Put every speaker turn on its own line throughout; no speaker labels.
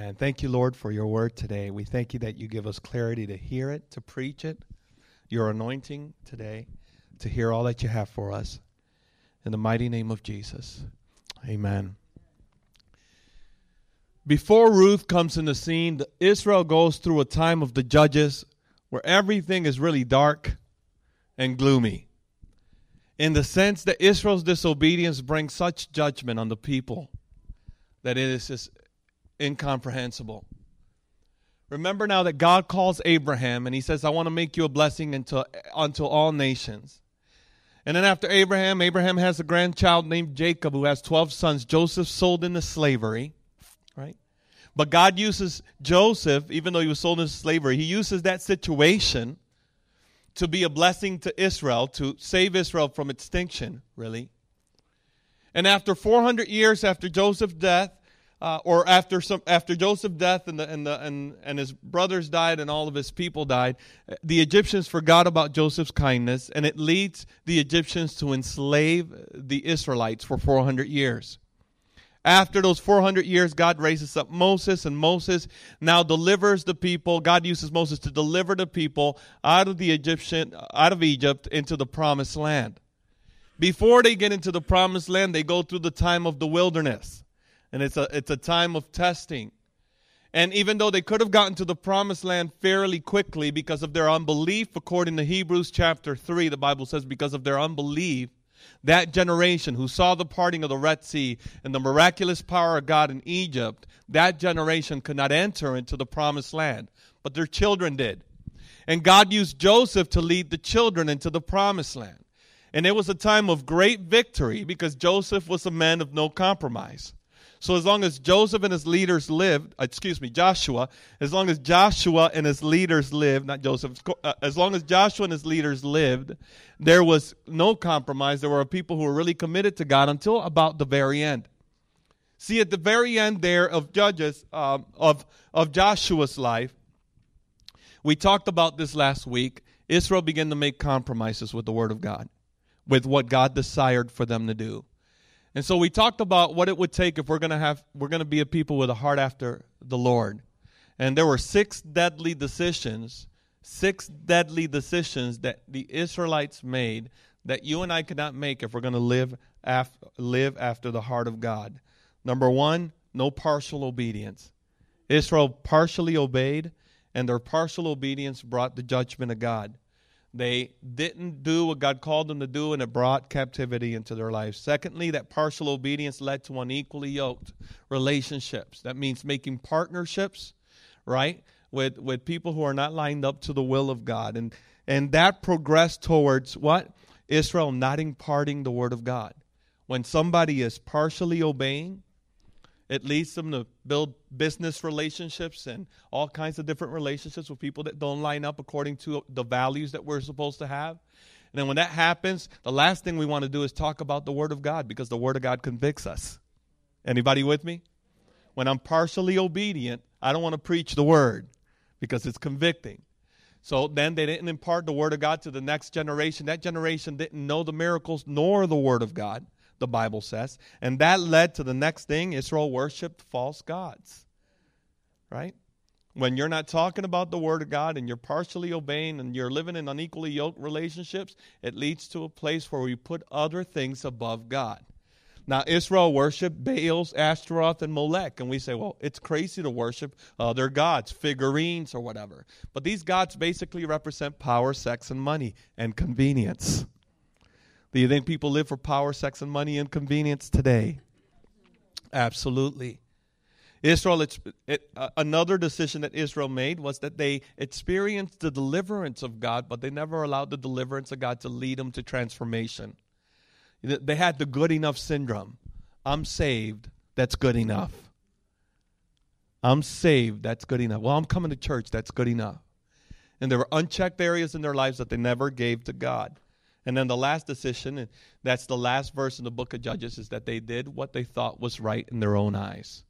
And thank you, Lord, for your word today. We thank you that you give us clarity to hear it, to preach it, your anointing today, to hear all that you have for us. In the mighty name of Jesus. Amen. Before Ruth comes in the scene, Israel goes through a time of the judges where everything is really dark and gloomy. In the sense that Israel's disobedience brings such judgment on the people that it is incomprehensible. Remember now that God calls Abraham and he says, I want to make you a blessing unto, unto all nations. And then after Abraham, Abraham has a grandchild named Jacob who has 12 sons. Joseph sold into slavery, right? But God uses Joseph, even though he was sold into slavery, he uses that situation to be a blessing to Israel, to save Israel from extinction, really. And after 400 years after Joseph's death, uh, or after some after Joseph's death and the, and the and and his brothers died and all of his people died, the Egyptians forgot about Joseph's kindness, and it leads the Egyptians to enslave the Israelites for 400 years. After those 400 years, God raises up Moses, and Moses now delivers the people. God uses Moses to deliver the people out of the Egyptian, out of Egypt into the promised land. Before they get into the promised land, they go through the time of the wilderness and it's a it's a time of testing. And even though they could have gotten to the promised land fairly quickly because of their unbelief, according to Hebrews chapter 3, the Bible says, because of their unbelief, that generation who saw the parting of the Red Sea and the miraculous power of God in Egypt, that generation could not enter into the promised land, but their children did. And God used Joseph to lead the children into the promised land. And it was a time of great victory because Joseph was a man of no compromise. So as long as Joseph and his leaders lived, uh, excuse me, Joshua, as long as Joshua and his leaders lived, not Joseph, uh, as long as Joshua and his leaders lived, there was no compromise. There were people who were really committed to God until about the very end. See, at the very end there of Judges, um, of, of Joshua's life, we talked about this last week. Israel began to make compromises with the Word of God, with what God desired for them to do. And so we talked about what it would take if we're going to have we're going to be a people with a heart after the Lord. And there were six deadly decisions, six deadly decisions that the Israelites made that you and I could not make if we're going to live af- live after the heart of God. Number 1, no partial obedience. Israel partially obeyed and their partial obedience brought the judgment of God. They didn't do what God called them to do, and it brought captivity into their lives. Secondly, that partial obedience led to unequally yoked relationships. That means making partnerships, right, with with people who are not lined up to the will of God, and and that progressed towards what Israel not imparting the word of God. When somebody is partially obeying, it leads them to build business relationships and all kinds of different relationships with people that don't line up according to the values that we're supposed to have. And then when that happens, the last thing we want to do is talk about the Word of God because the Word of God convicts us. Anybody with me? When I'm partially obedient, I don't want to preach the Word because it's convicting. So then they didn't impart the Word of God to the next generation. That generation didn't know the miracles nor the Word of God the Bible says. And that led to the next thing Israel worshiped false gods. Right? When you're not talking about the Word of God and you're partially obeying and you're living in unequally yoked relationships, it leads to a place where we put other things above God. Now, Israel worshiped Baals, Ashtaroth, and Molech. And we say, well, it's crazy to worship other gods, figurines, or whatever. But these gods basically represent power, sex, and money, and convenience. Do you think people live for power, sex, and money and convenience today? Absolutely. Israel, it, uh, another decision that Israel made was that they experienced the deliverance of God, but they never allowed the deliverance of God to lead them to transformation. They had the good enough syndrome. I'm saved, that's good enough. I'm saved, that's good enough. Well, I'm coming to church, that's good enough. And there were unchecked areas in their lives that they never gave to God. And then the last decision, and that's the last verse in the book of Judges, is that they did what they thought was right in their own eyes.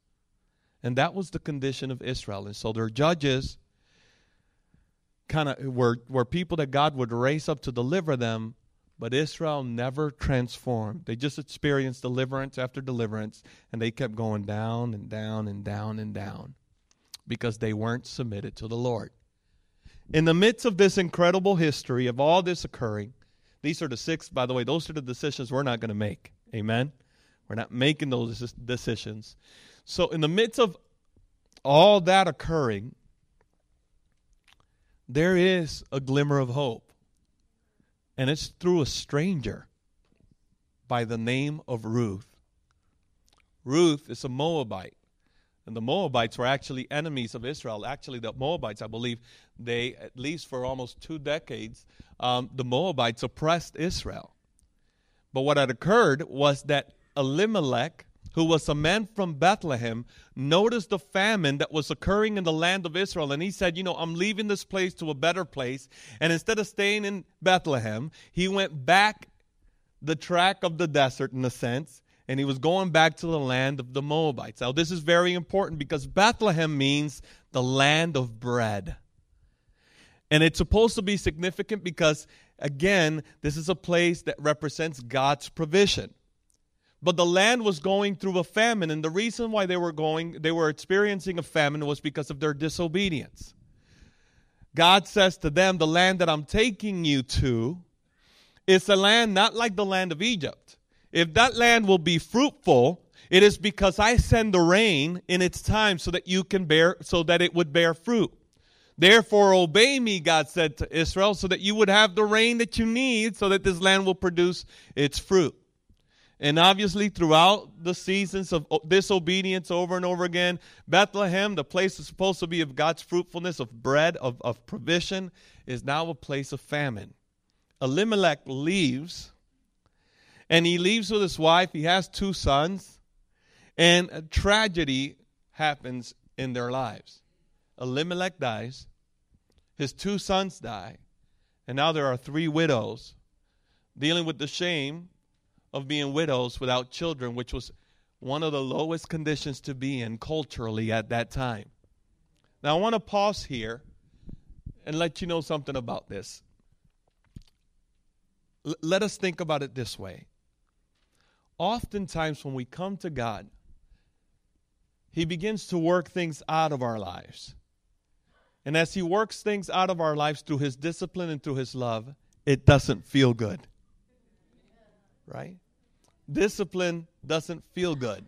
And that was the condition of Israel. And so their judges kind of were, were people that God would raise up to deliver them, but Israel never transformed. They just experienced deliverance after deliverance, and they kept going down and down and down and down. because they weren't submitted to the Lord. In the midst of this incredible history of all this occurring, these are the six, by the way, those are the decisions we're not going to make. Amen? We're not making those decisions. So, in the midst of all that occurring, there is a glimmer of hope. And it's through a stranger by the name of Ruth. Ruth is a Moabite. And the Moabites were actually enemies of Israel. Actually, the Moabites, I believe, they, at least for almost two decades, um, the Moabites oppressed Israel. But what had occurred was that Elimelech, who was a man from Bethlehem, noticed the famine that was occurring in the land of Israel. And he said, You know, I'm leaving this place to a better place. And instead of staying in Bethlehem, he went back the track of the desert, in a sense, and he was going back to the land of the Moabites. Now, this is very important because Bethlehem means the land of bread. And it's supposed to be significant because, again, this is a place that represents God's provision. But the land was going through a famine, and the reason why they were going, they were experiencing a famine was because of their disobedience. God says to them, The land that I'm taking you to is a land not like the land of Egypt. If that land will be fruitful, it is because I send the rain in its time so that you can bear, so that it would bear fruit. Therefore, obey me, God said to Israel, so that you would have the rain that you need so that this land will produce its fruit. And obviously, throughout the seasons of disobedience over and over again, Bethlehem, the place that's supposed to be of God's fruitfulness, of bread, of, of provision, is now a place of famine. Elimelech leaves, and he leaves with his wife. He has two sons, and a tragedy happens in their lives. Elimelech dies, his two sons die, and now there are three widows dealing with the shame of being widows without children, which was one of the lowest conditions to be in culturally at that time. Now, I want to pause here and let you know something about this. L- let us think about it this way. Oftentimes, when we come to God, He begins to work things out of our lives. And as He works things out of our lives through His discipline and through His love, it doesn't feel good right? Discipline doesn't feel good.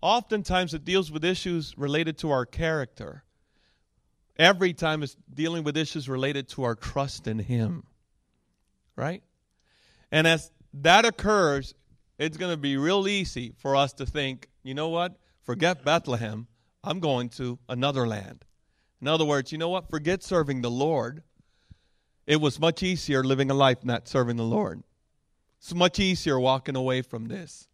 Oftentimes it deals with issues related to our character. Every time it's dealing with issues related to our trust in Him, right? And as that occurs, it's going to be real easy for us to think, you know what? Forget Bethlehem. I'm going to another land. In other words, you know what? Forget serving the Lord. It was much easier living a life not serving the Lord. It's much easier walking away from this.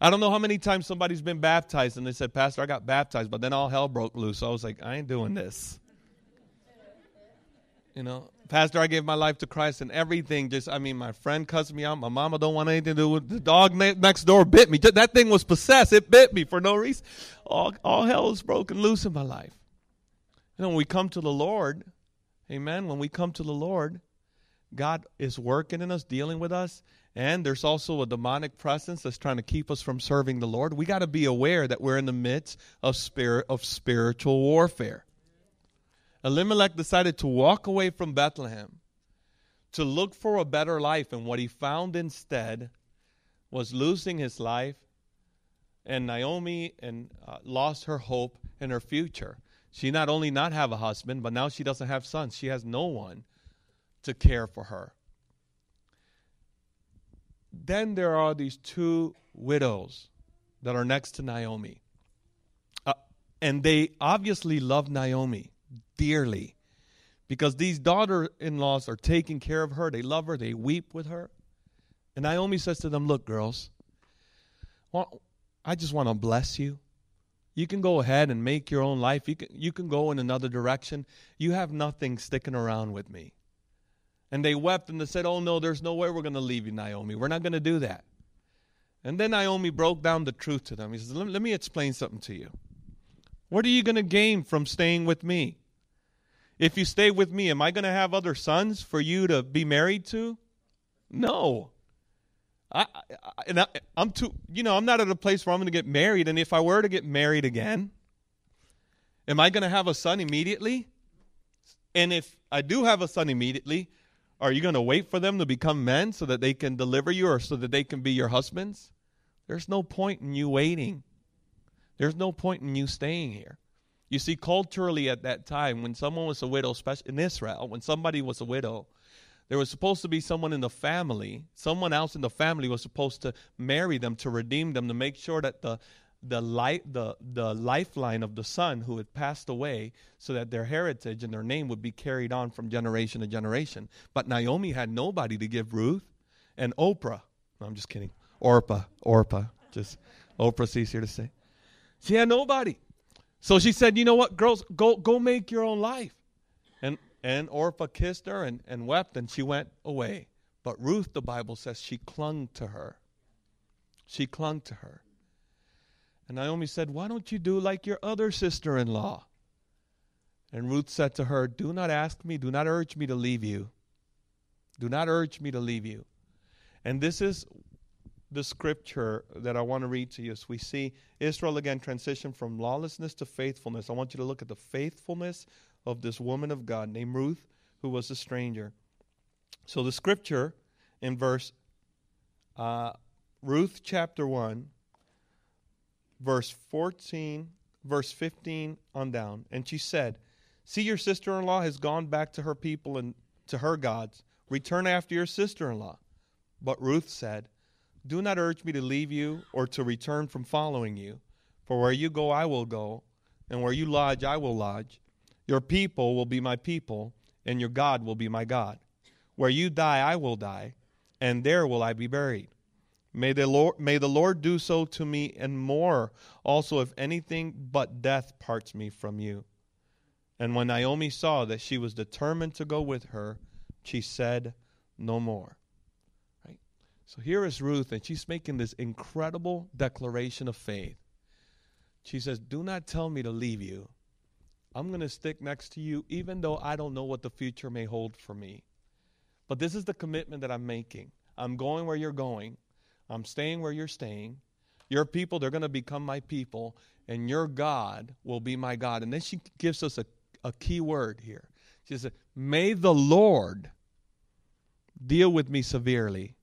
I don't know how many times somebody's been baptized and they said, Pastor, I got baptized, but then all hell broke loose. I was like, I ain't doing this. You know, Pastor, I gave my life to Christ and everything just, I mean, my friend cussed me out. My mama don't want anything to do with the dog next door bit me. That thing was possessed. It bit me for no reason. All, all hell is broken loose in my life. You know, when we come to the Lord, amen, when we come to the Lord, God is working in us, dealing with us, and there's also a demonic presence that's trying to keep us from serving the Lord. We got to be aware that we're in the midst of spirit of spiritual warfare. Elimelech decided to walk away from Bethlehem to look for a better life, and what he found instead was losing his life, and Naomi and uh, lost her hope and her future. She not only not have a husband, but now she doesn't have sons. She has no one to care for her. Then there are these two widows that are next to Naomi. Uh, and they obviously love Naomi dearly because these daughter in laws are taking care of her. They love her, they weep with her. And Naomi says to them, Look, girls, well, I just want to bless you. You can go ahead and make your own life. You can, you can go in another direction. You have nothing sticking around with me. And they wept and they said, Oh, no, there's no way we're going to leave you, Naomi. We're not going to do that. And then Naomi broke down the truth to them. He says, Let, let me explain something to you. What are you going to gain from staying with me? If you stay with me, am I going to have other sons for you to be married to? No. I, I, and I, I'm too, you know, I'm not at a place where I'm going to get married. And if I were to get married again, Am I going to have a son immediately? And if I do have a son immediately, are you going to wait for them to become men so that they can deliver you or so that they can be your husbands? There's no point in you waiting. There's no point in you staying here. You see, culturally at that time, when someone was a widow, especially in Israel, when somebody was a widow, there was supposed to be someone in the family, someone else in the family was supposed to marry them to redeem them, to make sure that the the life the the lifeline of the son who had passed away so that their heritage and their name would be carried on from generation to generation. But naomi had nobody to give ruth and oprah. No, i'm just kidding. Orpah orpah just oprah oprah's easier to say. She had nobody so she said you know what girls go go make your own life and and orpah kissed her and, and wept and she went away but ruth the bible says she clung to her she clung to her and Naomi said, Why don't you do like your other sister in law? And Ruth said to her, Do not ask me, do not urge me to leave you. Do not urge me to leave you. And this is the scripture that I want to read to you as we see Israel again transition from lawlessness to faithfulness. I want you to look at the faithfulness of this woman of God named Ruth, who was a stranger. So the scripture in verse uh, Ruth chapter 1 verse 14, verse 15 on down. And she said, See, your sister in law has gone back to her people and to her gods. Return after your sister in law. But Ruth said, Do not urge me to leave you or to return from following you. For where you go, I will go, and where you lodge, I will lodge. Your people will be my people, and your God will be my God. Where you die, I will die, and there will I be buried. May the Lord may the Lord do so to me and more also if anything but death parts me from you. And when Naomi saw that she was determined to go with her, she said no more. So here is Ruth and she's making this incredible declaration of faith. She says, "Do not tell me to leave you. I'm going to stick next to you even though I don't know what the future may hold for me. But this is the commitment that I'm making. I'm going where you're going. I'm staying where you're staying. Your people, they're going to become my people, and your God will be my God. And then she gives us a, a key word here. She says, May the Lord deal with me severely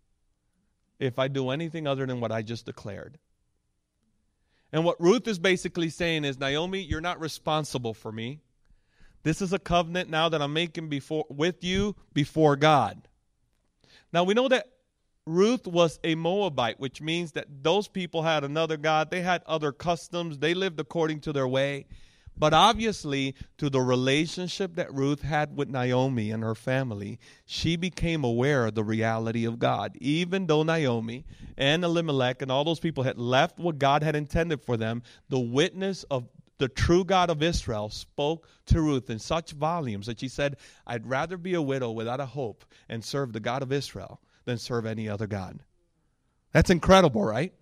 if I do anything other than what I just declared. And what Ruth is basically saying is, Naomi, you're not responsible for me. This is a covenant now that I'm making before with you before God. Now we know that Ruth was a Moabite, which means that those people had another God. They had other customs. They lived according to their way. But obviously, to the relationship that Ruth had with Naomi and her family, she became aware of the reality of God. Even though Naomi and Elimelech and all those people had left what God had intended for them, the witness of the true God of Israel spoke to Ruth in such volumes that she said, I'd rather be a widow without a hope and serve the God of Israel than serve any other God. That's incredible, right?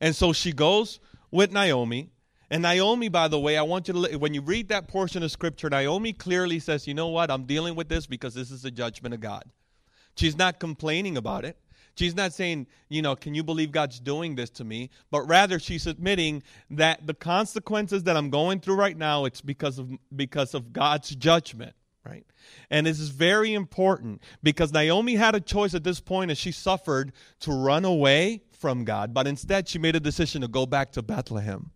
And so she goes with Naomi. And Naomi, by the way, I want you to, when you read that portion of scripture, Naomi clearly says, you know what? I'm dealing with this because this is the judgment of God. She's not complaining about it. She's not saying, you know, can you believe God's doing this to me? But rather she's admitting that the consequences that I'm going through right now, it's because of because of God's judgment right? And this is very important because Naomi had a choice at this point as she suffered to run away from God, but instead she made a decision to go back to Bethlehem,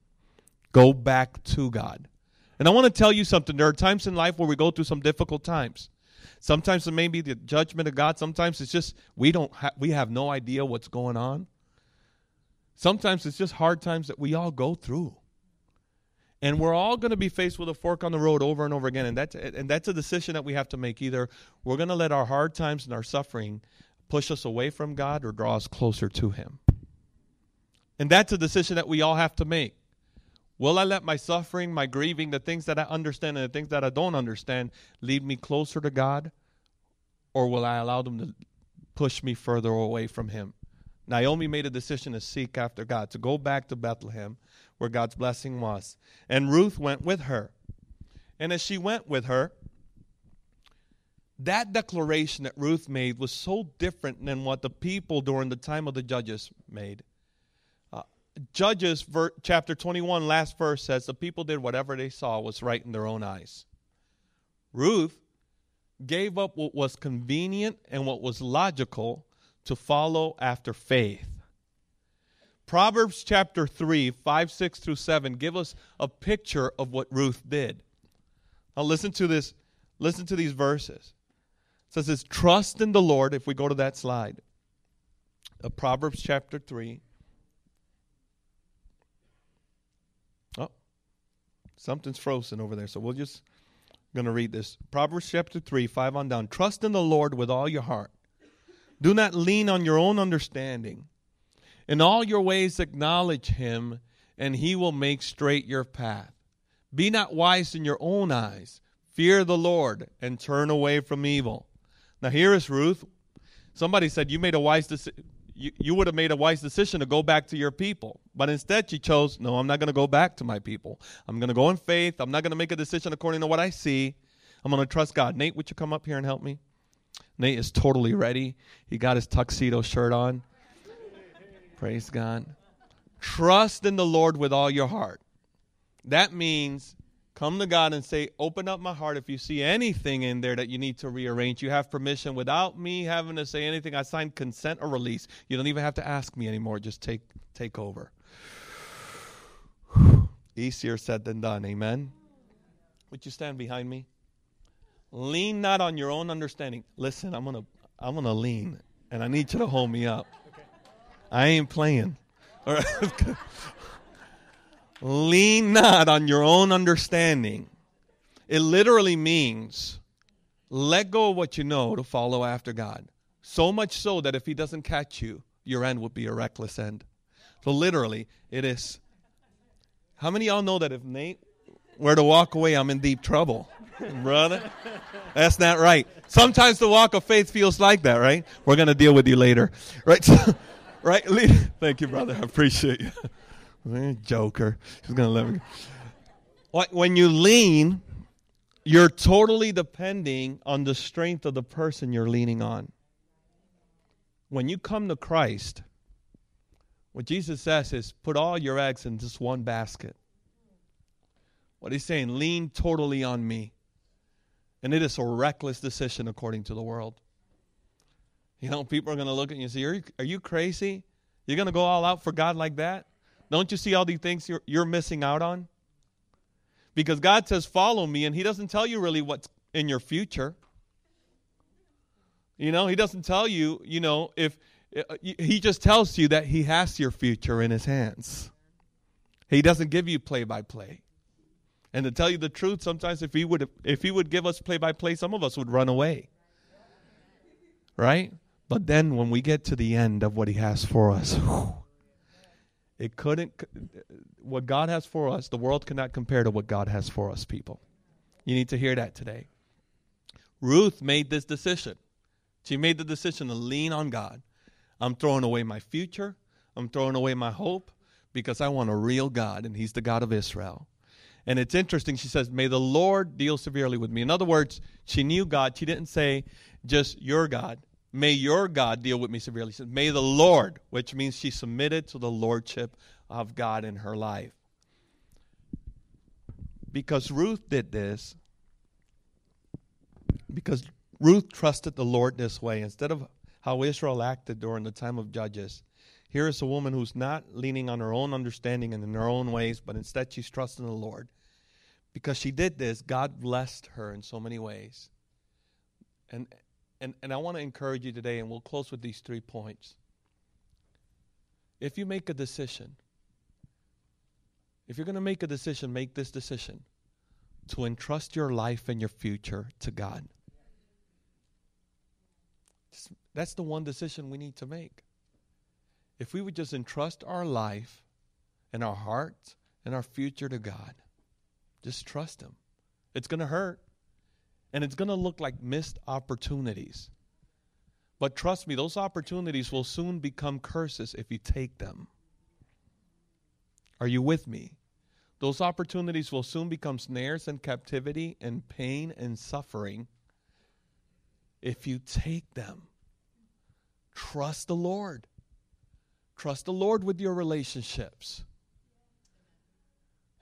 go back to God. And I want to tell you something. There are times in life where we go through some difficult times. Sometimes it may be the judgment of God. Sometimes it's just we don't ha- we have no idea what's going on. Sometimes it's just hard times that we all go through. And we're all going to be faced with a fork on the road over and over again. And that's, and that's a decision that we have to make. Either we're going to let our hard times and our suffering push us away from God or draw us closer to Him. And that's a decision that we all have to make. Will I let my suffering, my grieving, the things that I understand and the things that I don't understand lead me closer to God? Or will I allow them to push me further away from Him? Naomi made a decision to seek after God, to go back to Bethlehem where God's blessing was. And Ruth went with her. And as she went with her, that declaration that Ruth made was so different than what the people during the time of the judges made. Judges ver- chapter 21, last verse says, The people did whatever they saw was right in their own eyes. Ruth gave up what was convenient and what was logical to follow after faith. Proverbs chapter 3, 5, 6 through 7 give us a picture of what Ruth did. Now listen to this. Listen to these verses. It says this trust in the Lord, if we go to that slide. Of Proverbs chapter 3. Something's frozen over there. So we'll just going to read this. Proverbs chapter 3, 5 on down. Trust in the Lord with all your heart. Do not lean on your own understanding. In all your ways acknowledge him, and he will make straight your path. Be not wise in your own eyes. Fear the Lord and turn away from evil. Now here is Ruth. Somebody said you made a wise decision. You, you would have made a wise decision to go back to your people. But instead, she chose, no, I'm not going to go back to my people. I'm going to go in faith. I'm not going to make a decision according to what I see. I'm going to trust God. Nate, would you come up here and help me? Nate is totally ready. He got his tuxedo shirt on. Praise God. Trust in the Lord with all your heart. That means come to God and say, Open up my heart if you see anything in there that you need to rearrange. You have permission without me having to say anything. I signed consent or release. You don't even have to ask me anymore. Just take take over. Easier said than done. Amen. Would you stand behind me? Lean not on your own understanding. Listen, I'm gonna I'm gonna lean, and I need you to hold me up. I ain't playing. All right. Lean not on your own understanding. It literally means let go of what you know to follow after God. So much so that if He doesn't catch you, your end would be a reckless end. So, literally, it is. How many y'all know that if Nate were to walk away, I'm in deep trouble? Brother, that's not right. Sometimes the walk of faith feels like that, right? We're going to deal with you later. Right? right? Thank you, brother. I appreciate you. Joker. She's to let me. When you lean, you're totally depending on the strength of the person you're leaning on. When you come to Christ, what Jesus says is put all your eggs in just one basket. What he's saying, lean totally on me. And it is a reckless decision according to the world. You know, people are going to look at you and say, are you, are you crazy? You're going to go all out for God like that? Don't you see all these things you're, you're missing out on? Because God says, follow me, and He doesn't tell you really what's in your future. You know, He doesn't tell you, you know, if uh, He just tells you that He has your future in His hands. He doesn't give you play by play. And to tell you the truth, sometimes if he would if he would give us play by play, some of us would run away. Right? But then when we get to the end of what he has for us, it couldn't, what God has for us, the world cannot compare to what God has for us, people. You need to hear that today. Ruth made this decision. She made the decision to lean on God. I'm throwing away my future. I'm throwing away my hope because I want a real God, and He's the God of Israel. And it's interesting. She says, May the Lord deal severely with me. In other words, she knew God. She didn't say just your God. May your God deal with me severely. She May the Lord, which means she submitted to the lordship of God in her life. Because Ruth did this, because Ruth trusted the Lord this way, instead of how Israel acted during the time of Judges, here is a woman who's not leaning on her own understanding and in her own ways, but instead she's trusting the Lord. Because she did this, God blessed her in so many ways. And and, and I want to encourage you today, and we'll close with these three points. If you make a decision, if you're going to make a decision, make this decision to entrust your life and your future to God. That's the one decision we need to make. If we would just entrust our life and our hearts and our future to God, just trust Him. It's going to hurt. And it's going to look like missed opportunities. But trust me, those opportunities will soon become curses if you take them. Are you with me? Those opportunities will soon become snares and captivity and pain and suffering if you take them. Trust the Lord. Trust the Lord with your relationships.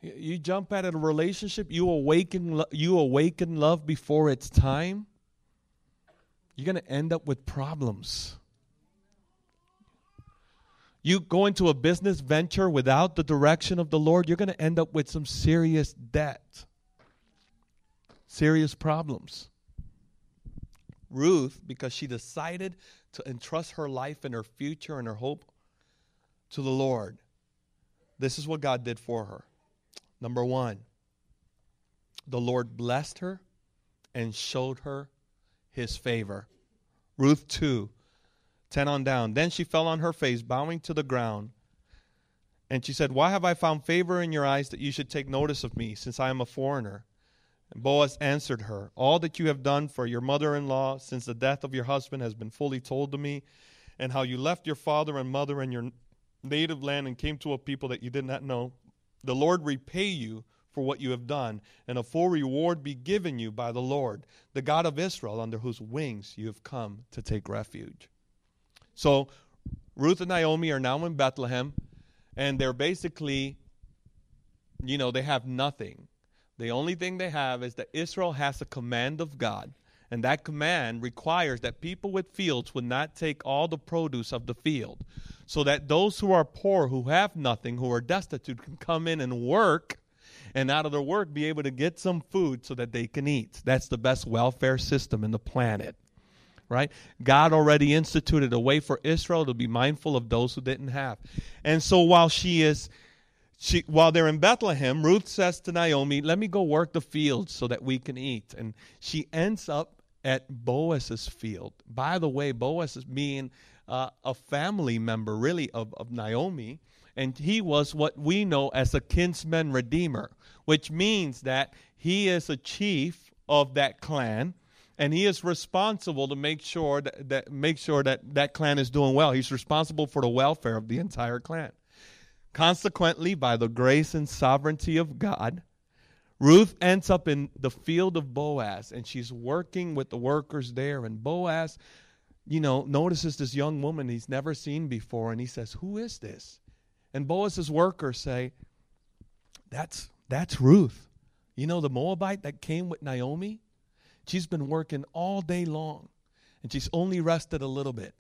You jump at a relationship, you awaken you awaken love before it's time. You're going to end up with problems. You go into a business venture without the direction of the Lord, you're going to end up with some serious debt. Serious problems. Ruth, because she decided to entrust her life and her future and her hope to the Lord, this is what God did for her. Number one, the Lord blessed her and showed her his favor. Ruth 2, 10 on down. Then she fell on her face, bowing to the ground. And she said, Why have I found favor in your eyes that you should take notice of me, since I am a foreigner? And Boaz answered her, All that you have done for your mother in law since the death of your husband has been fully told to me, and how you left your father and mother and your native land and came to a people that you did not know. The Lord repay you for what you have done, and a full reward be given you by the Lord, the God of Israel, under whose wings you have come to take refuge. So, Ruth and Naomi are now in Bethlehem, and they're basically, you know, they have nothing. The only thing they have is that Israel has a command of God, and that command requires that people with fields would not take all the produce of the field, so that those who are poor, who have nothing, who are destitute, can come in and work and out of their work be able to get some food so that they can eat. That's the best welfare system in the planet. Right? God already instituted a way for Israel to be mindful of those who didn't have. And so while she is she, while they're in Bethlehem, Ruth says to Naomi, Let me go work the fields so that we can eat. And she ends up at Boaz's field. By the way, Boaz is being uh, a family member, really, of, of Naomi and he was what we know as a kinsman redeemer, which means that he is a chief of that clan and he is responsible to make sure that, that make sure that that clan is doing well. He's responsible for the welfare of the entire clan. Consequently, by the grace and sovereignty of God, Ruth ends up in the field of Boaz and she's working with the workers there and Boaz you know, notices this young woman he's never seen before, and he says, Who is this? And Boaz's workers say, That's that's Ruth. You know the Moabite that came with Naomi? She's been working all day long and she's only rested a little bit.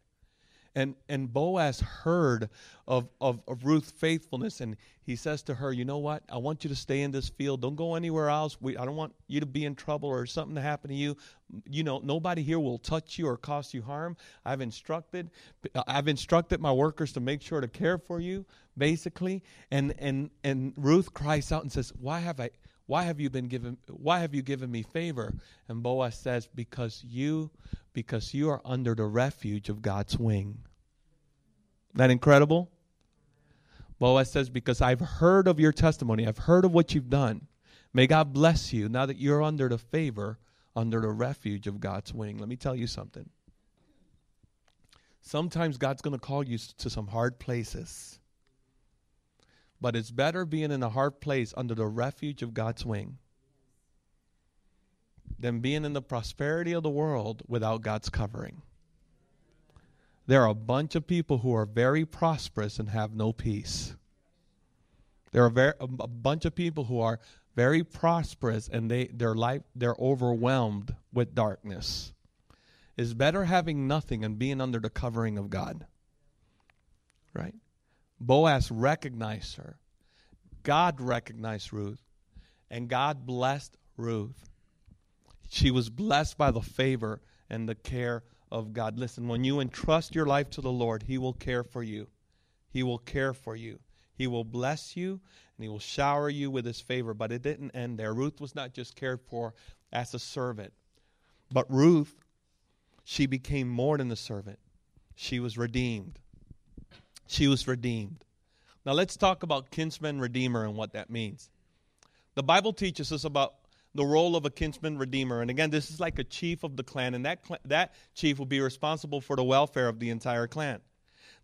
And and Boaz heard of, of, of Ruth's faithfulness and he says to her, You know what? I want you to stay in this field. Don't go anywhere else. We, I don't want you to be in trouble or something to happen to you. You know, nobody here will touch you or cause you harm. I've instructed I've instructed my workers to make sure to care for you, basically. And and and Ruth cries out and says, Why have I why have you been given why have you given me favor? And boaz says because you because you are under the refuge of god's wing. That incredible? Boaz says because i've heard of your testimony. I've heard of what you've done. May god bless you now that you're under the favor under the refuge of god's wing. Let me tell you something. Sometimes god's going to call you to some hard places but it's better being in a hard place under the refuge of God's wing than being in the prosperity of the world without God's covering. There are a bunch of people who are very prosperous and have no peace. There are very, a bunch of people who are very prosperous and they their life they're overwhelmed with darkness. It's better having nothing and being under the covering of God. Right? Boaz recognized her. God recognized Ruth, and God blessed Ruth. She was blessed by the favor and the care of God. Listen, when you entrust your life to the Lord, He will care for you. He will care for you. He will bless you and He will shower you with His favor. But it didn't end there. Ruth was not just cared for as a servant, but Ruth, she became more than a servant. She was redeemed. She was redeemed. Now let's talk about kinsman redeemer and what that means. The Bible teaches us about the role of a kinsman redeemer. And again, this is like a chief of the clan, and that, cl- that chief will be responsible for the welfare of the entire clan.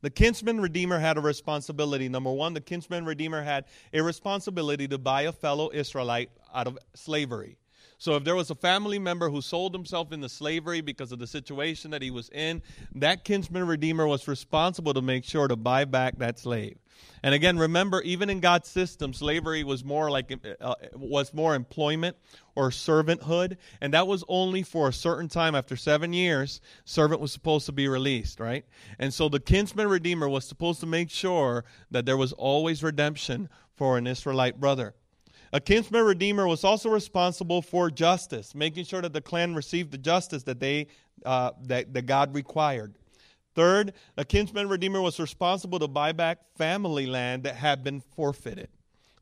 The kinsman redeemer had a responsibility. Number one, the kinsman redeemer had a responsibility to buy a fellow Israelite out of slavery. So if there was a family member who sold himself into slavery because of the situation that he was in, that kinsman redeemer was responsible to make sure to buy back that slave. And again, remember, even in God's system, slavery was more like uh, was more employment or servanthood, and that was only for a certain time. After seven years, servant was supposed to be released, right? And so the kinsman redeemer was supposed to make sure that there was always redemption for an Israelite brother. A kinsman redeemer was also responsible for justice, making sure that the clan received the justice that they uh, that, that God required. Third, a kinsman redeemer was responsible to buy back family land that had been forfeited.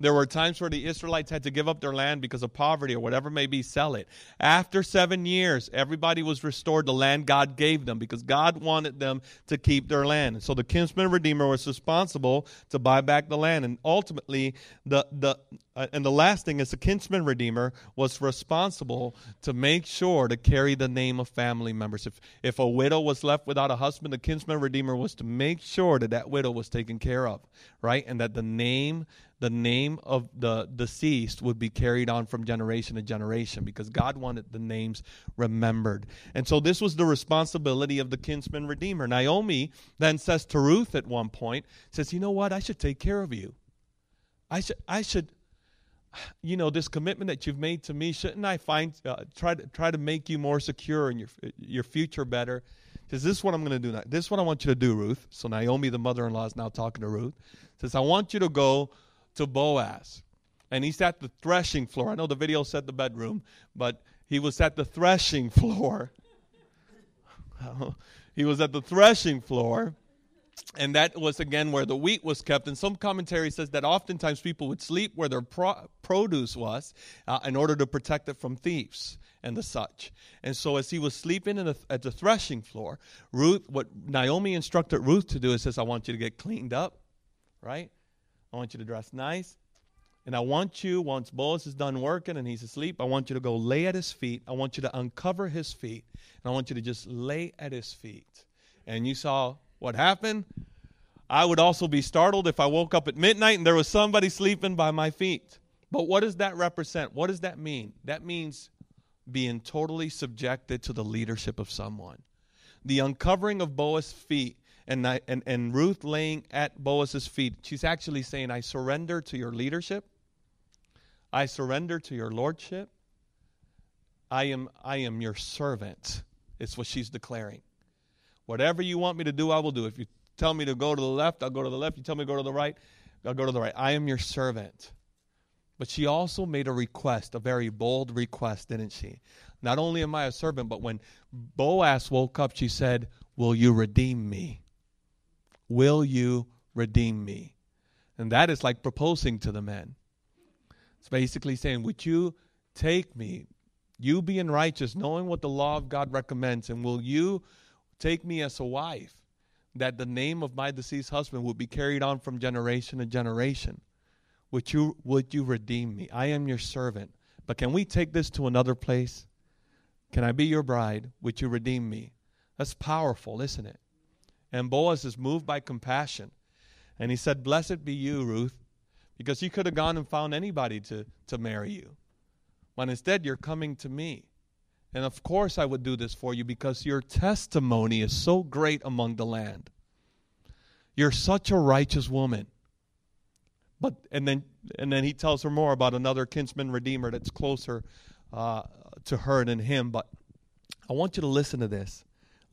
There were times where the Israelites had to give up their land because of poverty or whatever may be, sell it. After seven years, everybody was restored the land God gave them because God wanted them to keep their land. And so the kinsman redeemer was responsible to buy back the land. And ultimately, the, the, uh, and the last thing is the kinsman redeemer was responsible to make sure to carry the name of family members. If, if a widow was left without a husband, the kinsman redeemer was to make sure that that widow was taken care of, right? And that the name the name of the deceased would be carried on from generation to generation because God wanted the names remembered. And so this was the responsibility of the kinsman redeemer. Naomi then says to Ruth at one point, says, "You know what? I should take care of you. I should I should you know this commitment that you've made to me shouldn't i find uh, try to try to make you more secure and your your future better says this is what i'm going to do now this is what i want you to do ruth so naomi the mother-in-law is now talking to ruth says i want you to go to Boaz. And he's at the threshing floor. I know the video said the bedroom, but he was at the threshing floor. he was at the threshing floor. And that was again where the wheat was kept. And some commentary says that oftentimes people would sleep where their pro- produce was uh, in order to protect it from thieves and the such. And so as he was sleeping the, at the threshing floor, Ruth, what Naomi instructed Ruth to do is says, I want you to get cleaned up, right? I want you to dress nice. And I want you, once Boaz is done working and he's asleep, I want you to go lay at his feet. I want you to uncover his feet. And I want you to just lay at his feet. And you saw what happened. I would also be startled if I woke up at midnight and there was somebody sleeping by my feet. But what does that represent? What does that mean? That means being totally subjected to the leadership of someone. The uncovering of Boaz's feet and, I, and, and Ruth laying at Boaz's feet, she's actually saying, I surrender to your leadership. I surrender to your lordship. I am, I am your servant. It's what she's declaring. Whatever you want me to do, I will do. If you tell me to go to the left, I'll go to the left. You tell me to go to the right, I'll go to the right. I am your servant. But she also made a request, a very bold request, didn't she? Not only am I a servant, but when Boaz woke up, she said, Will you redeem me? Will you redeem me? And that is like proposing to the man. It's basically saying, Would you take me, you being righteous, knowing what the law of God recommends, and will you take me as a wife, that the name of my deceased husband would be carried on from generation to generation? Would you, would you redeem me? I am your servant. But can we take this to another place? Can I be your bride? Would you redeem me? That's powerful, isn't it? And Boaz is moved by compassion. And he said, Blessed be you, Ruth, because you could have gone and found anybody to, to marry you. But instead, you're coming to me. And of course, I would do this for you because your testimony is so great among the land. You're such a righteous woman. But and then and then he tells her more about another kinsman redeemer that's closer uh, to her than him. But I want you to listen to this.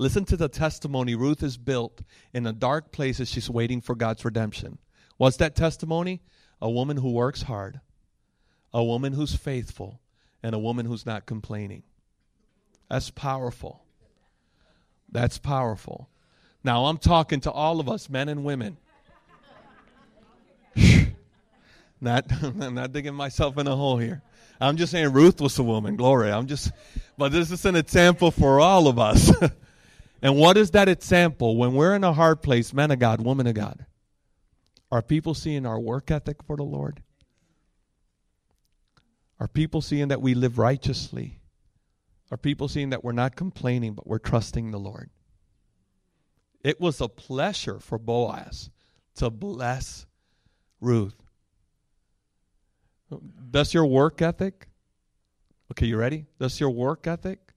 Listen to the testimony Ruth is built in a dark place as she's waiting for God's redemption. What's that testimony? A woman who works hard, a woman who's faithful, and a woman who's not complaining. That's powerful. That's powerful. Now, I'm talking to all of us, men and women. not, I'm not digging myself in a hole here. I'm just saying Ruth was a woman. Glory. I'm just, but this is an example for all of us. And what is that example? When we're in a hard place, man of God, woman of God, are people seeing our work ethic for the Lord? Are people seeing that we live righteously? Are people seeing that we're not complaining, but we're trusting the Lord? It was a pleasure for Boaz to bless Ruth. Does your work ethic Okay, you ready? Does your work ethic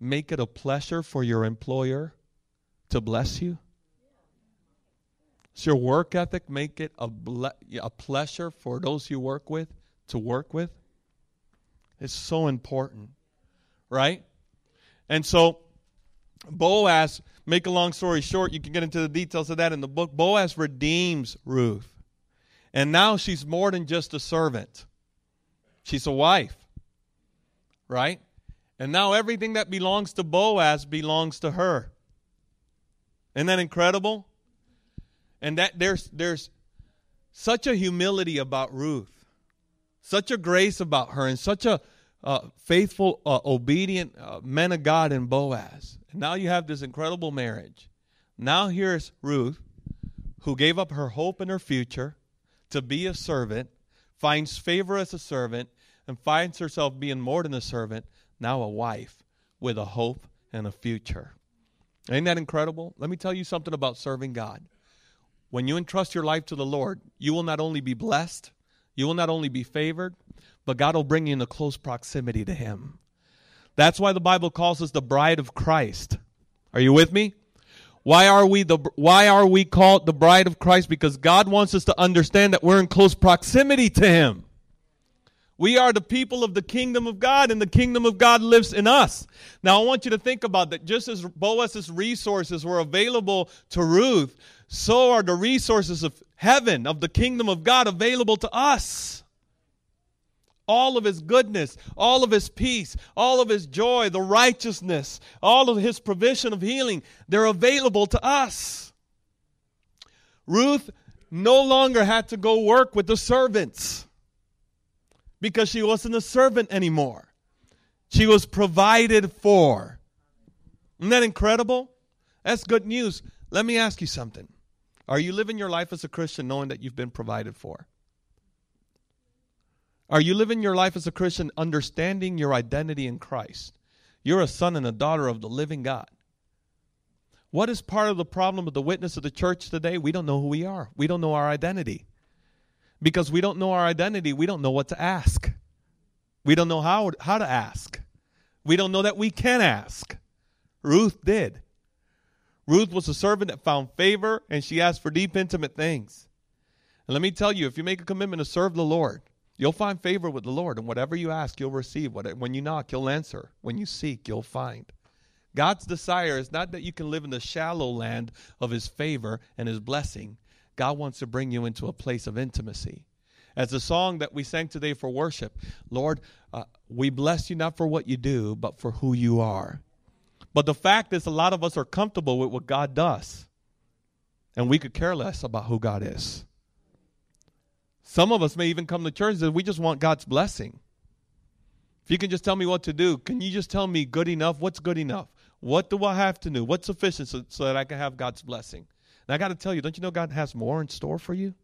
make it a pleasure for your employer to bless you? Does your work ethic make it a, ble- a pleasure for those you work with to work with? It's so important, right? And so, Boaz, make a long story short, you can get into the details of that in the book. Boaz redeems Ruth. And now she's more than just a servant, she's a wife, right? And now everything that belongs to Boaz belongs to her. Isn't that incredible? And that there's there's such a humility about Ruth, such a grace about her, and such a uh, faithful, uh, obedient uh, man of God in Boaz. And now you have this incredible marriage. Now here's Ruth, who gave up her hope and her future to be a servant, finds favor as a servant, and finds herself being more than a servant, now a wife with a hope and a future. Ain't that incredible? Let me tell you something about serving God. When you entrust your life to the Lord, you will not only be blessed, you will not only be favored, but God will bring you into close proximity to Him. That's why the Bible calls us the bride of Christ. Are you with me? Why are we the why are we called the bride of Christ? Because God wants us to understand that we're in close proximity to Him. We are the people of the kingdom of God, and the kingdom of God lives in us. Now, I want you to think about that. Just as Boaz's resources were available to Ruth, so are the resources of heaven, of the kingdom of God, available to us. All of his goodness, all of his peace, all of his joy, the righteousness, all of his provision of healing, they're available to us. Ruth no longer had to go work with the servants because she wasn't a servant anymore. She was provided for. Isn't that incredible? That's good news. Let me ask you something. Are you living your life as a Christian knowing that you've been provided for? Are you living your life as a Christian understanding your identity in Christ? You're a son and a daughter of the living God. What is part of the problem of the witness of the church today? We don't know who we are. We don't know our identity. Because we don't know our identity, we don't know what to ask. We don't know how, how to ask. We don't know that we can ask. Ruth did. Ruth was a servant that found favor and she asked for deep, intimate things. And let me tell you, if you make a commitment to serve the Lord, you'll find favor with the Lord. And whatever you ask, you'll receive. When you knock, you'll answer. When you seek, you'll find. God's desire is not that you can live in the shallow land of His favor and His blessing. God wants to bring you into a place of intimacy. As the song that we sang today for worship, Lord, uh, we bless you not for what you do, but for who you are. But the fact is, a lot of us are comfortable with what God does, and we could care less about who God is. Some of us may even come to church and say, we just want God's blessing. If you can just tell me what to do, can you just tell me good enough? What's good enough? What do I have to do? What's sufficient so, so that I can have God's blessing? And I got to tell you, don't you know God has more in store for you?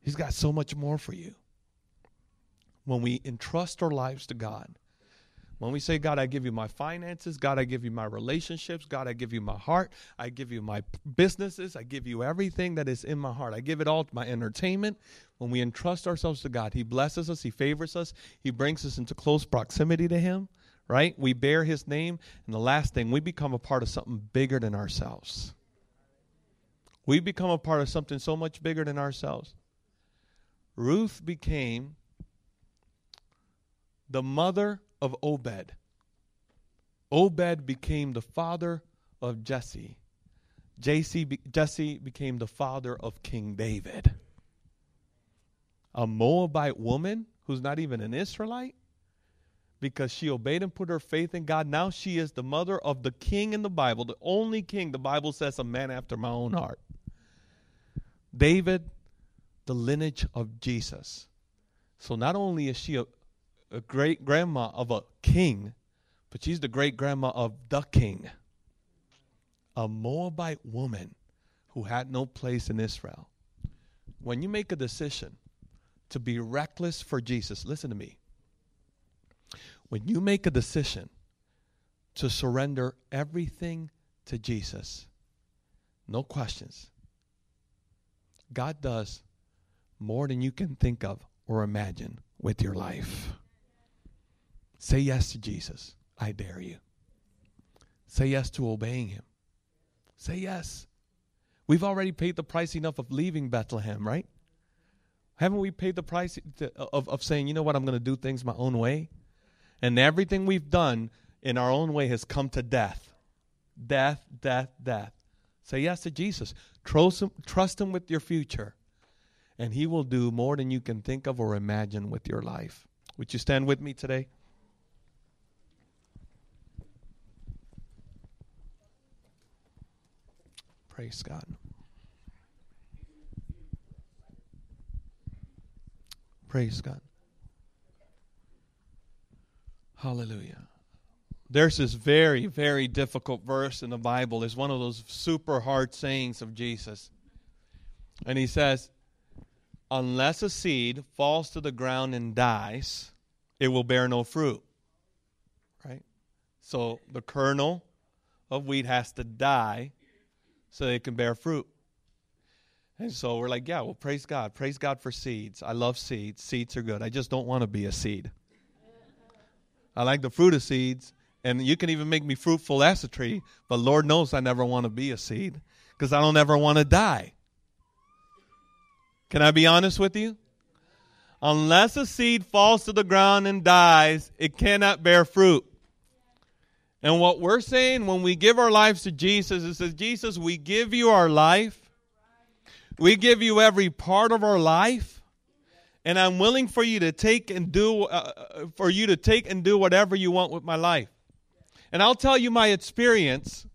He's got so much more for you. When we entrust our lives to God, when we say, God, I give you my finances, God, I give you my relationships, God, I give you my heart, I give you my businesses, I give you everything that is in my heart. I give it all to my entertainment. When we entrust ourselves to God, He blesses us, He favors us, He brings us into close proximity to Him, right? We bear His name. And the last thing, we become a part of something bigger than ourselves. We become a part of something so much bigger than ourselves. Ruth became the mother of Obed. Obed became the father of Jesse. Jesse became the father of King David. A Moabite woman who's not even an Israelite, because she obeyed and put her faith in God. Now she is the mother of the king in the Bible, the only king the Bible says a man after my own heart. David, the lineage of Jesus. So not only is she a, a great grandma of a king, but she's the great grandma of the king. A Moabite woman who had no place in Israel. When you make a decision to be reckless for Jesus, listen to me. When you make a decision to surrender everything to Jesus, no questions, God does more than you can think of or imagine with your life. Say yes to Jesus. I dare you. Say yes to obeying him. Say yes. We've already paid the price enough of leaving Bethlehem, right? Haven't we paid the price to, of, of saying, you know what, I'm going to do things my own way? And everything we've done in our own way has come to death. Death, death, death. Say yes to Jesus. Trust him, trust him with your future, and he will do more than you can think of or imagine with your life. Would you stand with me today? Praise God. Praise God. Hallelujah. There's this very, very difficult verse in the Bible. It's one of those super hard sayings of Jesus. And he says, Unless a seed falls to the ground and dies, it will bear no fruit. Right? So the kernel of wheat has to die so it can bear fruit. And so we're like, yeah, well, praise God. Praise God for seeds. I love seeds. Seeds are good. I just don't want to be a seed. I like the fruit of seeds, and you can even make me fruitful as a tree, but Lord knows I never want to be a seed because I don't ever want to die. Can I be honest with you? Unless a seed falls to the ground and dies, it cannot bear fruit. And what we're saying when we give our lives to Jesus is that Jesus, we give you our life. We give you every part of our life. And I'm willing for you to take and do uh, uh, for you to take and do whatever you want with my life. And I'll tell you my experience.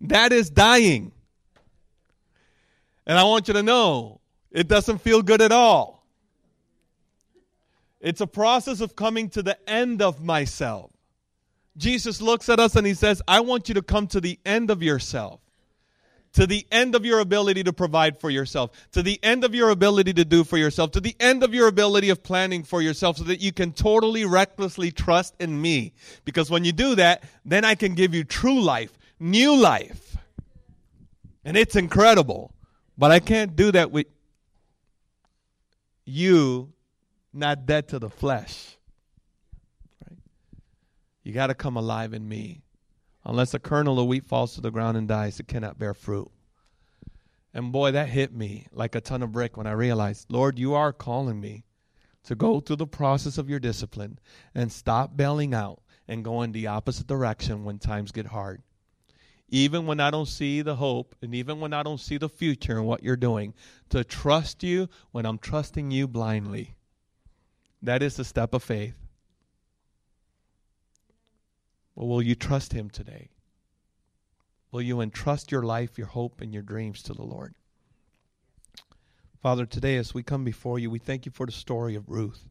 That is dying. And I want you to know it doesn't feel good at all. It's a process of coming to the end of myself. Jesus looks at us and he says, I want you to come to the end of yourself, to the end of your ability to provide for yourself, to the end of your ability to do for yourself, to the end of your ability of planning for yourself so that you can totally recklessly trust in me. Because when you do that, then I can give you true life, new life. And it's incredible. But I can't do that with you not dead to the flesh. Right? You got to come alive in me. Unless a kernel of wheat falls to the ground and dies, it cannot bear fruit. And boy, that hit me like a ton of brick when I realized, Lord, you are calling me to go through the process of your discipline and stop bailing out and go in the opposite direction when times get hard. Even when I don't see the hope and even when I don't see the future in what you're doing, to trust you when I'm trusting you blindly. That is the step of faith. Well, will you trust Him today? Will you entrust your life, your hope, and your dreams to the Lord? Father, today as we come before you, we thank you for the story of Ruth.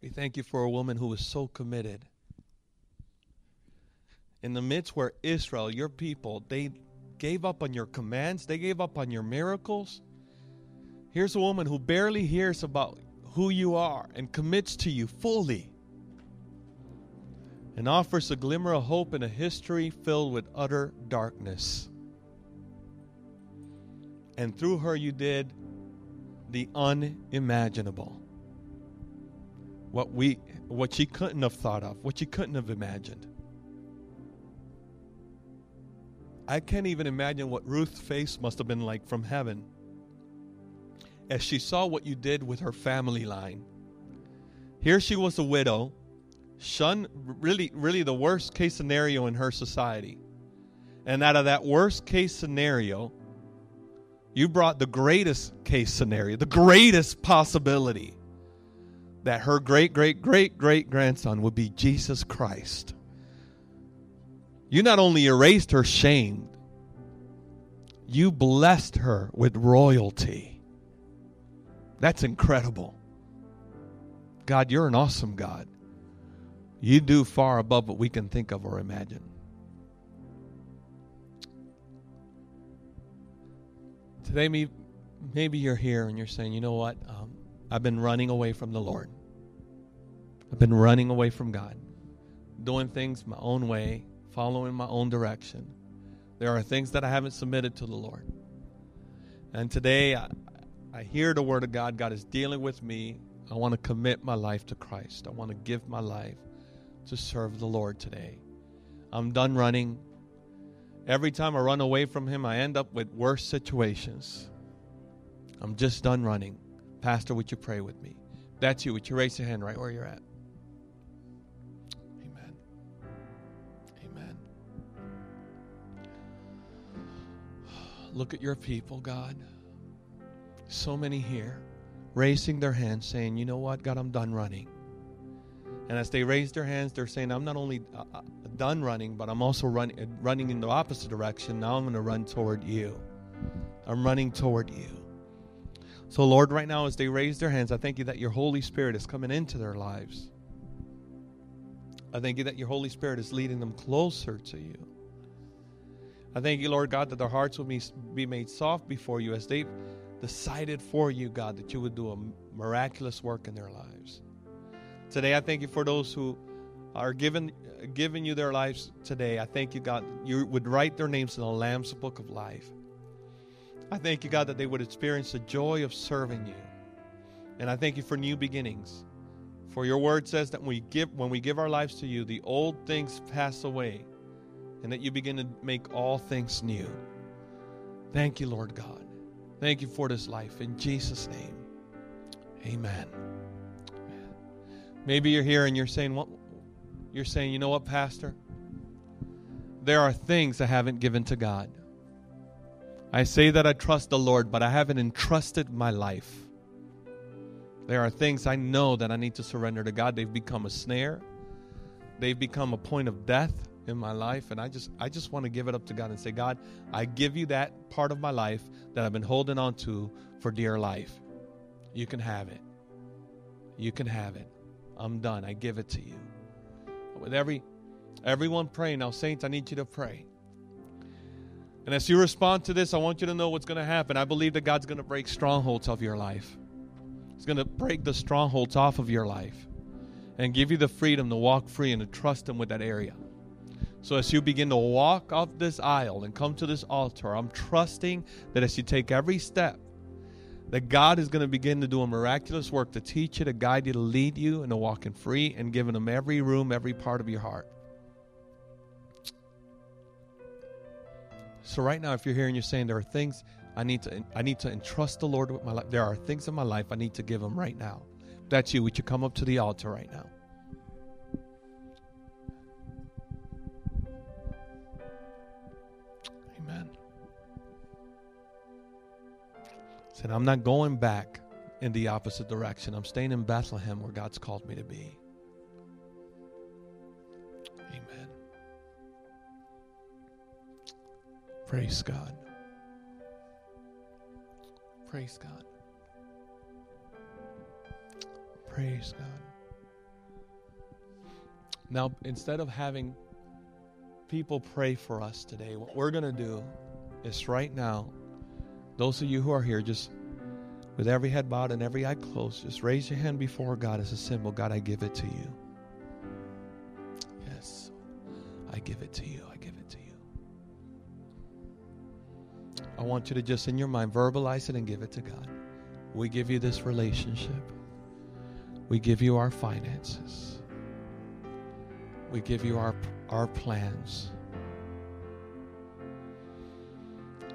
We thank you for a woman who was so committed. In the midst where Israel, your people, they gave up on your commands, they gave up on your miracles. Here's a woman who barely hears about who you are and commits to you fully and offers a glimmer of hope in a history filled with utter darkness. And through her, you did the unimaginable. What we what she couldn't have thought of, what she couldn't have imagined. I can't even imagine what Ruth's face must have been like from heaven as she saw what you did with her family line. Here she was a widow, shunned really, really the worst case scenario in her society. And out of that worst case scenario, you brought the greatest case scenario, the greatest possibility that her great, great, great, great grandson would be Jesus Christ. You not only erased her shame, you blessed her with royalty. That's incredible. God, you're an awesome God. You do far above what we can think of or imagine. Today, maybe you're here and you're saying, you know what? Um, I've been running away from the Lord. I've been running away from God, doing things my own way, following my own direction. There are things that I haven't submitted to the Lord. And today, I, I hear the word of God. God is dealing with me. I want to commit my life to Christ. I want to give my life to serve the Lord today. I'm done running. Every time I run away from Him, I end up with worse situations. I'm just done running. Pastor, would you pray with me? That's you. Would you raise your hand right where you're at? Amen. Amen. Look at your people, God. So many here raising their hands, saying, You know what, God, I'm done running. And as they raise their hands, they're saying, I'm not only uh, uh done running, but I'm also run, uh, running in the opposite direction. Now I'm going to run toward you. I'm running toward you. So, Lord, right now, as they raise their hands, I thank you that your Holy Spirit is coming into their lives. I thank you that your Holy Spirit is leading them closer to you. I thank you, Lord God, that their hearts will be, be made soft before you as they've decided for you, God, that you would do a miraculous work in their lives. Today, I thank you for those who are given giving you their lives today. I thank you, God, you would write their names in the Lamb's book of life. I thank you, God, that they would experience the joy of serving you. And I thank you for new beginnings. For your word says that when we give when we give our lives to you, the old things pass away, and that you begin to make all things new. Thank you, Lord God. Thank you for this life. In Jesus' name. Amen. Maybe you're here and you're saying, what you're saying, you know what, Pastor? There are things I haven't given to God. I say that I trust the Lord, but I haven't entrusted my life. There are things I know that I need to surrender to God. They've become a snare. They've become a point of death in my life and I just I just want to give it up to God and say, God, I give you that part of my life that I've been holding on to for dear life. You can have it. You can have it. I'm done. I give it to you. With every everyone praying now, saints, I need you to pray. And as you respond to this, I want you to know what's going to happen. I believe that God's going to break strongholds of your life. He's going to break the strongholds off of your life and give you the freedom to walk free and to trust Him with that area. So as you begin to walk up this aisle and come to this altar, I'm trusting that as you take every step, that God is going to begin to do a miraculous work to teach you, to guide you, to lead you, and to walk in free and giving Him every room, every part of your heart. So right now, if you're here and you're saying there are things I need to, I need to entrust the Lord with my life. There are things in my life I need to give Him right now. that's you. Would you come up to the altar right now? Said, I'm not going back in the opposite direction. I'm staying in Bethlehem where God's called me to be. Amen. Praise God. Praise God. Praise God. Now, instead of having people pray for us today, what we're going to do is right now those of you who are here, just with every head bowed and every eye closed, just raise your hand before God as a symbol. God, I give it to you. Yes, I give it to you. I give it to you. I want you to just in your mind verbalize it and give it to God. We give you this relationship. We give you our finances. We give you our, our plans.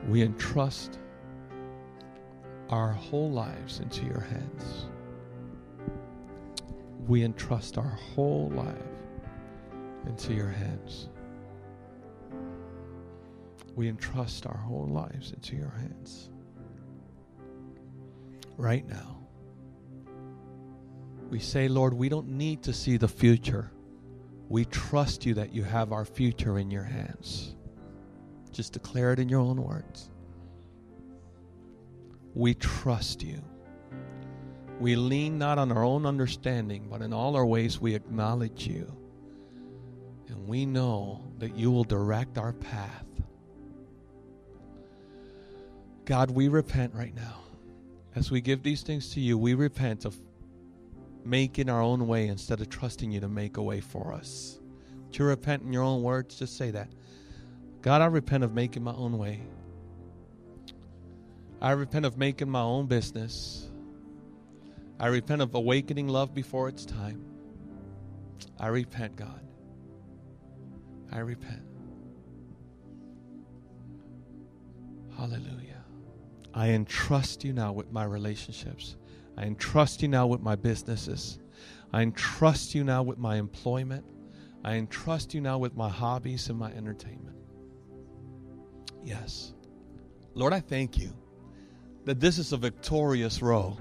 We entrust our whole lives into your hands. We entrust our whole life into your hands. We entrust our whole lives into your hands. Right now, we say, Lord, we don't need to see the future. We trust you that you have our future in your hands. Just declare it in your own words. We trust you. We lean not on our own understanding, but in all our ways we acknowledge you. And we know that you will direct our path. God, we repent right now. As we give these things to you, we repent of making our own way instead of trusting you to make a way for us. To repent in your own words, just say that. God, I repent of making my own way. I repent of making my own business. I repent of awakening love before it's time. I repent, God. I repent. Hallelujah. I entrust you now with my relationships. I entrust you now with my businesses. I entrust you now with my employment. I entrust you now with my hobbies and my entertainment. Yes. Lord, I thank you that this is a victorious row.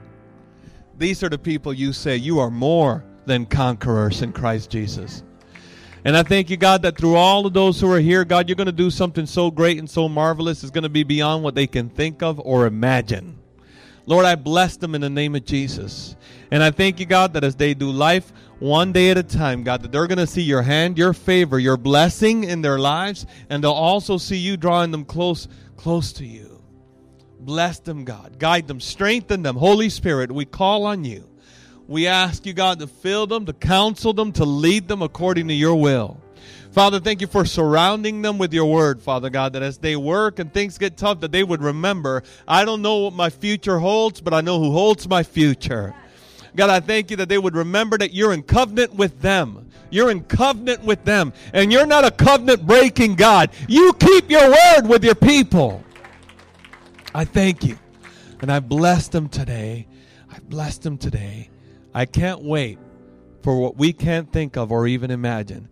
These are the people you say you are more than conquerors in Christ Jesus. And I thank you, God, that through all of those who are here, God, you're going to do something so great and so marvelous. It's going to be beyond what they can think of or imagine. Lord, I bless them in the name of Jesus. And I thank you, God, that as they do life one day at a time, God, that they're going to see your hand, your favor, your blessing in their lives, and they'll also see you drawing them close, close to you. Bless them, God. Guide them, strengthen them. Holy Spirit, we call on you. We ask you, God, to fill them, to counsel them, to lead them according to your will. Father, thank you for surrounding them with your word, Father God, that as they work and things get tough, that they would remember, I don't know what my future holds, but I know who holds my future. God, I thank you that they would remember that you're in covenant with them. You're in covenant with them. And you're not a covenant breaking God. You keep your word with your people. I thank you. And I bless them today. I bless them today. I can't wait for what we can't think of or even imagine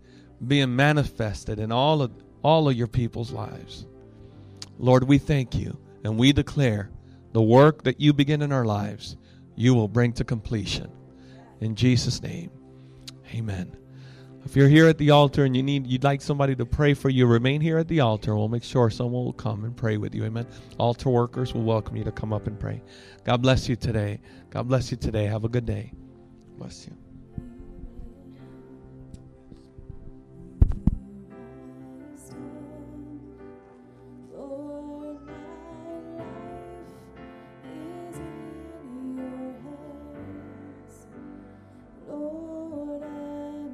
being manifested in all of all of your people's lives. Lord, we thank you and we declare the work that you begin in our lives, you will bring to completion. In Jesus' name. Amen. If you're here at the altar and you need you'd like somebody to pray for you, remain here at the altar. We'll make sure someone will come and pray with you. Amen. Altar workers will welcome you to come up and pray. God bless you today. God bless you today. Have a good day. Bless you.